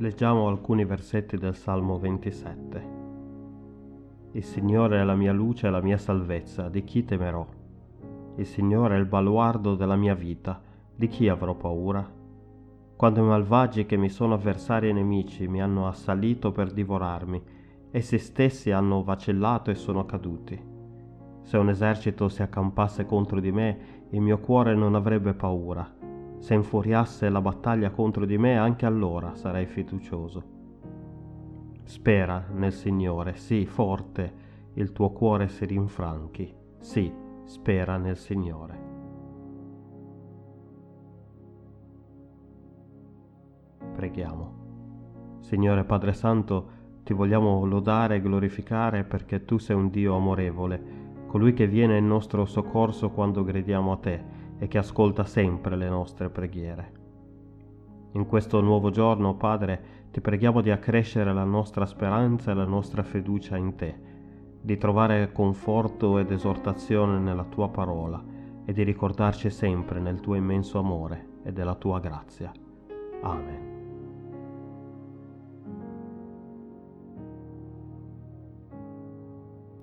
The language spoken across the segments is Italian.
Leggiamo alcuni versetti del Salmo 27. Il Signore è la mia luce e la mia salvezza, di chi temerò? Il Signore è il baluardo della mia vita, di chi avrò paura? Quando i malvagi che mi sono avversari e nemici mi hanno assalito per divorarmi, essi stessi hanno vacillato e sono caduti. Se un esercito si accampasse contro di me, il mio cuore non avrebbe paura se infuriasse la battaglia contro di me, anche allora sarei fiducioso. Spera nel Signore, sì, forte, il tuo cuore si rinfranchi, sì, spera nel Signore. Preghiamo. Signore Padre Santo, ti vogliamo lodare e glorificare perché tu sei un Dio amorevole, colui che viene in nostro soccorso quando gridiamo a te e che ascolta sempre le nostre preghiere. In questo nuovo giorno, Padre, ti preghiamo di accrescere la nostra speranza e la nostra fiducia in te, di trovare conforto ed esortazione nella tua parola e di ricordarci sempre nel tuo immenso amore e della tua grazia. Amen.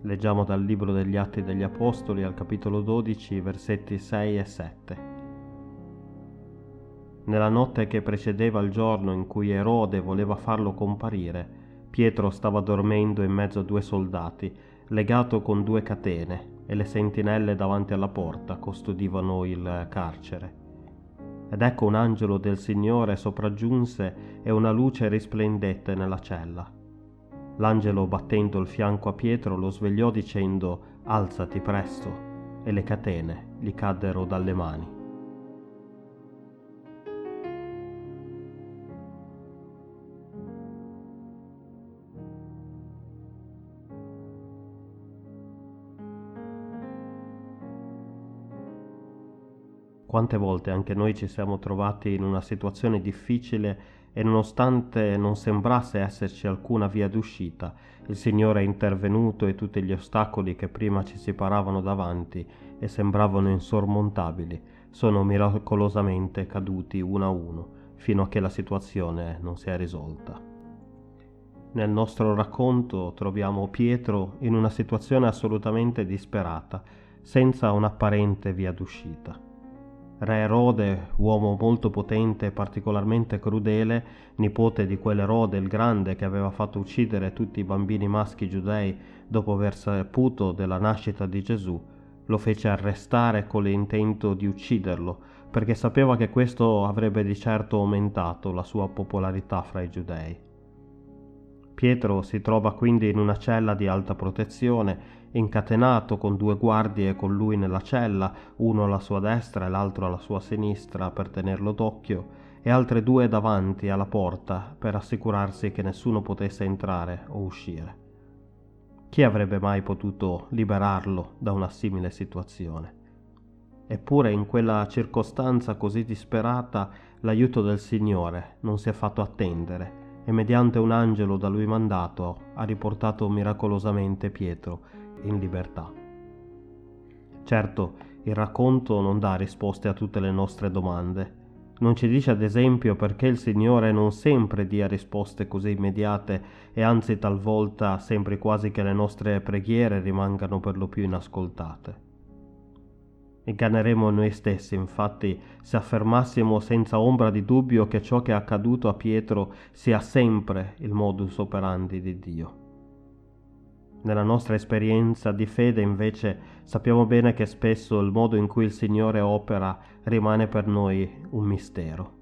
Leggiamo dal Libro degli Atti degli Apostoli al capitolo 12, versetti 6 e 7. Nella notte che precedeva il giorno in cui Erode voleva farlo comparire, Pietro stava dormendo in mezzo a due soldati, legato con due catene, e le sentinelle davanti alla porta custodivano il carcere. Ed ecco un angelo del Signore sopraggiunse e una luce risplendette nella cella L'angelo, battendo il fianco a Pietro, lo svegliò dicendo Alzati presto, e le catene gli caddero dalle mani. Quante volte anche noi ci siamo trovati in una situazione difficile e nonostante non sembrasse esserci alcuna via d'uscita, il Signore è intervenuto e tutti gli ostacoli che prima ci si paravano davanti e sembravano insormontabili sono miracolosamente caduti uno a uno fino a che la situazione non si è risolta. Nel nostro racconto troviamo Pietro in una situazione assolutamente disperata, senza un'apparente via d'uscita. Re Erode, uomo molto potente e particolarmente crudele, nipote di quell'Erode il Grande che aveva fatto uccidere tutti i bambini maschi giudei dopo aver saputo della nascita di Gesù, lo fece arrestare con l'intento di ucciderlo, perché sapeva che questo avrebbe di certo aumentato la sua popolarità fra i giudei. Pietro si trova quindi in una cella di alta protezione incatenato con due guardie con lui nella cella, uno alla sua destra e l'altro alla sua sinistra per tenerlo d'occhio, e altre due davanti alla porta per assicurarsi che nessuno potesse entrare o uscire. Chi avrebbe mai potuto liberarlo da una simile situazione? Eppure in quella circostanza così disperata l'aiuto del Signore non si è fatto attendere e mediante un angelo da lui mandato ha riportato miracolosamente Pietro in libertà. Certo, il racconto non dà risposte a tutte le nostre domande. Non ci dice ad esempio perché il Signore non sempre dia risposte così immediate e anzi talvolta sembri quasi che le nostre preghiere rimangano per lo più inascoltate. Inganneremo noi stessi, infatti, se affermassimo senza ombra di dubbio che ciò che è accaduto a Pietro sia sempre il modus operandi di Dio. Nella nostra esperienza di fede invece sappiamo bene che spesso il modo in cui il Signore opera rimane per noi un mistero.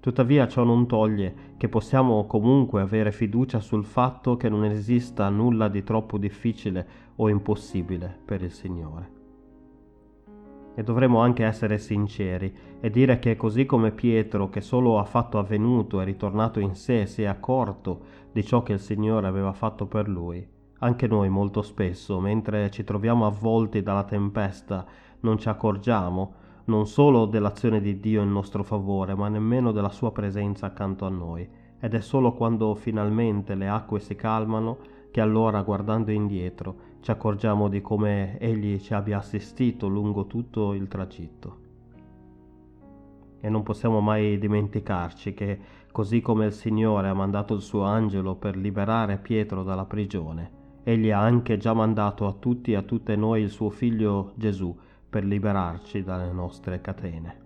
Tuttavia ciò non toglie che possiamo comunque avere fiducia sul fatto che non esista nulla di troppo difficile o impossibile per il Signore. E dovremo anche essere sinceri e dire che così come Pietro, che solo a fatto avvenuto è ritornato in sé, si è accorto di ciò che il Signore aveva fatto per lui, anche noi molto spesso, mentre ci troviamo avvolti dalla tempesta, non ci accorgiamo non solo dell'azione di Dio in nostro favore, ma nemmeno della sua presenza accanto a noi. Ed è solo quando finalmente le acque si calmano che allora, guardando indietro, ci accorgiamo di come Egli ci abbia assistito lungo tutto il tragitto. E non possiamo mai dimenticarci che, così come il Signore ha mandato il suo angelo per liberare Pietro dalla prigione, Egli ha anche già mandato a tutti e a tutte noi il suo figlio Gesù per liberarci dalle nostre catene.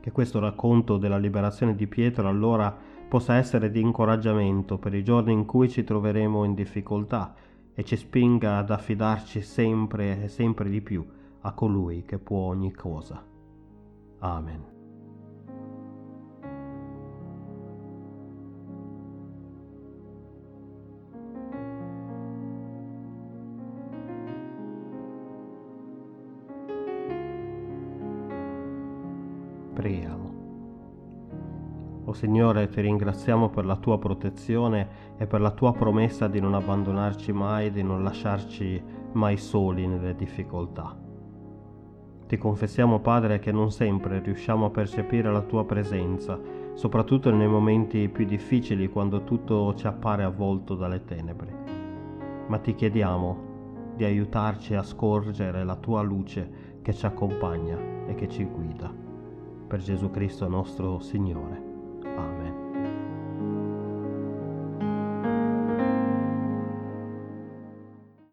Che questo racconto della liberazione di Pietro allora possa essere di incoraggiamento per i giorni in cui ci troveremo in difficoltà e ci spinga ad affidarci sempre e sempre di più a colui che può ogni cosa. Amen. O Signore, ti ringraziamo per la tua protezione e per la tua promessa di non abbandonarci mai, di non lasciarci mai soli nelle difficoltà. Ti confessiamo, Padre, che non sempre riusciamo a percepire la tua presenza, soprattutto nei momenti più difficili, quando tutto ci appare avvolto dalle tenebre. Ma ti chiediamo di aiutarci a scorgere la tua luce che ci accompagna e che ci guida per Gesù Cristo nostro Signore. Amen.